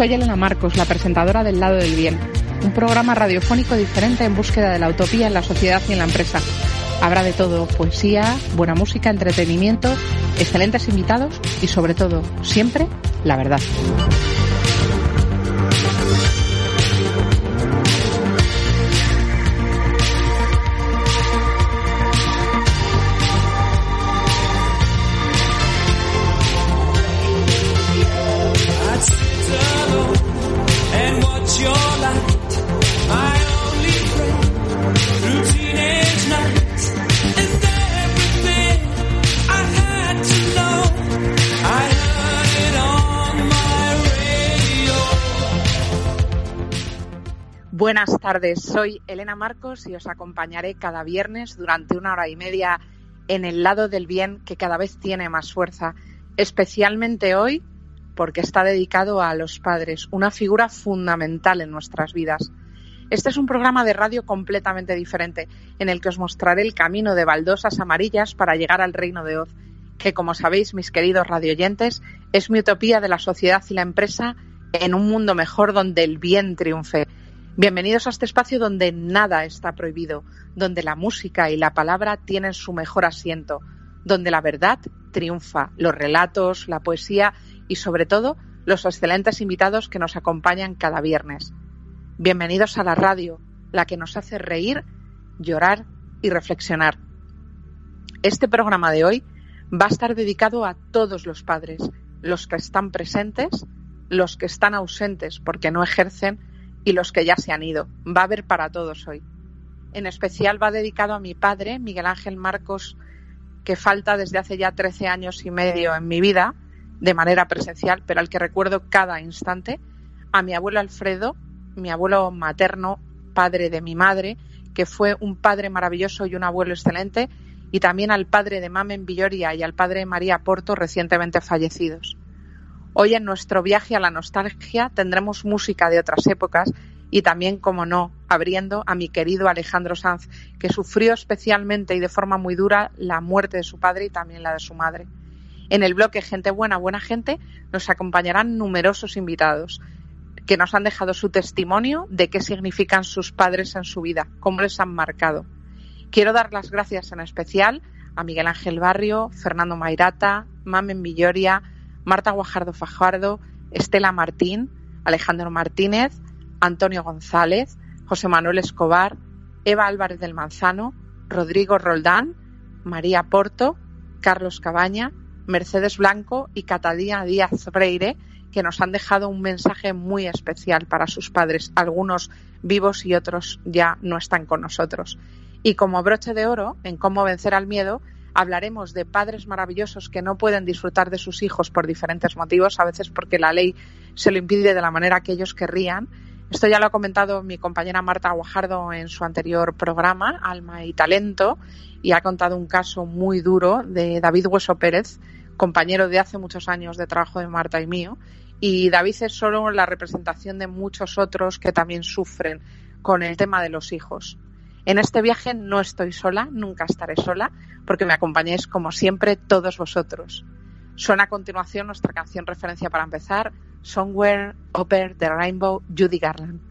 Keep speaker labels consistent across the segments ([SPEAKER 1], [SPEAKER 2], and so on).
[SPEAKER 1] Soy Elena Marcos, la presentadora del Lado del Bien, un programa radiofónico diferente en búsqueda de la utopía en la sociedad y en la empresa. Habrá de todo, poesía, buena música, entretenimiento, excelentes invitados y sobre todo, siempre, la verdad. Buenas tardes, soy Elena Marcos y os acompañaré cada viernes durante una hora y media en el lado del bien que cada vez tiene más fuerza, especialmente hoy porque está dedicado a los padres, una figura fundamental en nuestras vidas. Este es un programa de radio completamente diferente, en el que os mostraré el camino de baldosas amarillas para llegar al reino de Oz, que como sabéis, mis queridos radioyentes, es mi utopía de la sociedad y la empresa en un mundo mejor donde el bien triunfe Bienvenidos a este espacio donde nada está prohibido, donde la música y la palabra tienen su mejor asiento, donde la verdad triunfa, los relatos, la poesía y sobre todo los excelentes invitados que nos acompañan cada viernes. Bienvenidos a la radio, la que nos hace reír, llorar y reflexionar. Este programa de hoy va a estar dedicado a todos los padres, los que están presentes, los que están ausentes porque no ejercen y los que ya se han ido. Va a haber para todos hoy. En especial va dedicado a mi padre, Miguel Ángel Marcos, que falta desde hace ya 13 años y medio en mi vida, de manera presencial, pero al que recuerdo cada instante, a mi abuelo Alfredo, mi abuelo materno, padre de mi madre, que fue un padre maravilloso y un abuelo excelente, y también al padre de Mamen Villoria y al padre María Porto, recientemente fallecidos. Hoy en nuestro viaje a la nostalgia tendremos música de otras épocas y también, como no, abriendo a mi querido Alejandro Sanz, que sufrió especialmente y de forma muy dura la muerte de su padre y también la de su madre. En el bloque Gente Buena, Buena Gente nos acompañarán numerosos invitados que nos han dejado su testimonio de qué significan sus padres en su vida, cómo les han marcado. Quiero dar las gracias en especial a Miguel Ángel Barrio, Fernando Mairata, Mamen Villoria, Marta Guajardo Fajardo, Estela Martín, Alejandro Martínez, Antonio González, José Manuel Escobar, Eva Álvarez del Manzano, Rodrigo Roldán, María Porto, Carlos Cabaña, Mercedes Blanco y Catadía Díaz Freire, que nos han dejado un mensaje muy especial para sus padres, algunos vivos y otros ya no están con nosotros. Y como broche de oro en cómo vencer al miedo, hablaremos de padres maravillosos que no pueden disfrutar de sus hijos por diferentes motivos, a veces porque la ley se lo impide de la manera que ellos querrían. Esto ya lo ha comentado mi compañera Marta Guajardo en su anterior programa, Alma y Talento, y ha contado un caso muy duro de David Hueso Pérez, compañero de hace muchos años de trabajo de Marta y mío. Y David es solo la representación de muchos otros que también sufren con el tema de los hijos. En este viaje no estoy sola, nunca estaré sola, porque me acompañéis como siempre todos vosotros. Suena a continuación nuestra canción referencia para empezar, Somewhere Over the Rainbow, Judy Garland.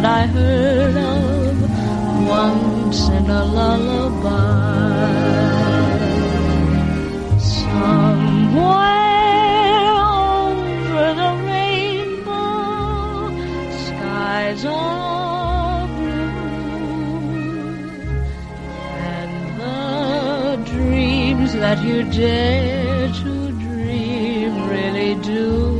[SPEAKER 2] that I heard of once in a lullaby. Somewhere over the rainbow, skies are blue, and the dreams that you
[SPEAKER 1] dare to dream really do.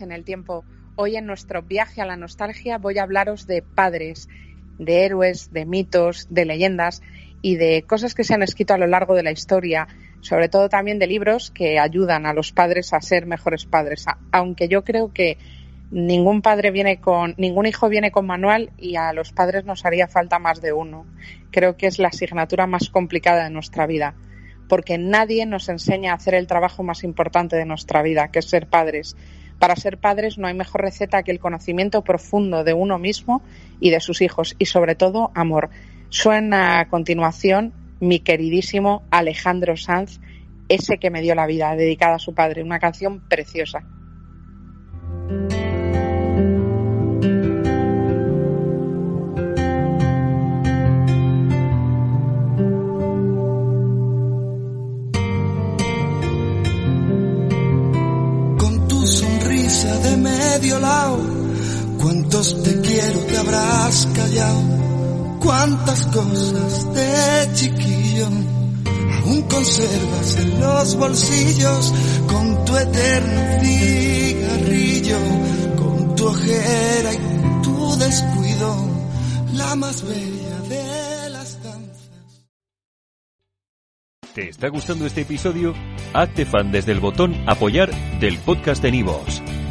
[SPEAKER 1] en el tiempo. Hoy en nuestro viaje a la nostalgia voy a hablaros de padres, de héroes, de mitos, de leyendas y de cosas que se han escrito a lo largo de la historia, sobre todo también de libros que ayudan a los padres a ser mejores padres. Aunque yo creo que ningún padre viene con, ningún hijo viene con manual y a los padres nos haría falta más de uno. Creo que es la asignatura más complicada de nuestra vida porque nadie nos enseña a hacer el trabajo más importante de nuestra vida, que es ser padres. Para ser padres no hay mejor receta que el conocimiento profundo de uno mismo y de sus hijos, y sobre todo amor. Suena a continuación mi queridísimo Alejandro Sanz, ese que me dio la vida, dedicada a su padre, una canción preciosa.
[SPEAKER 3] Sonrisa de medio lado. Cuántos te quiero te habrás callado, cuántas cosas de chiquillo aún conservas en los bolsillos con tu eterno cigarrillo, con tu ojera y tu descuido, la más bella de las danzas.
[SPEAKER 4] ¿Te está gustando este episodio? Hazte fan desde el botón Apoyar del podcast de Nivos.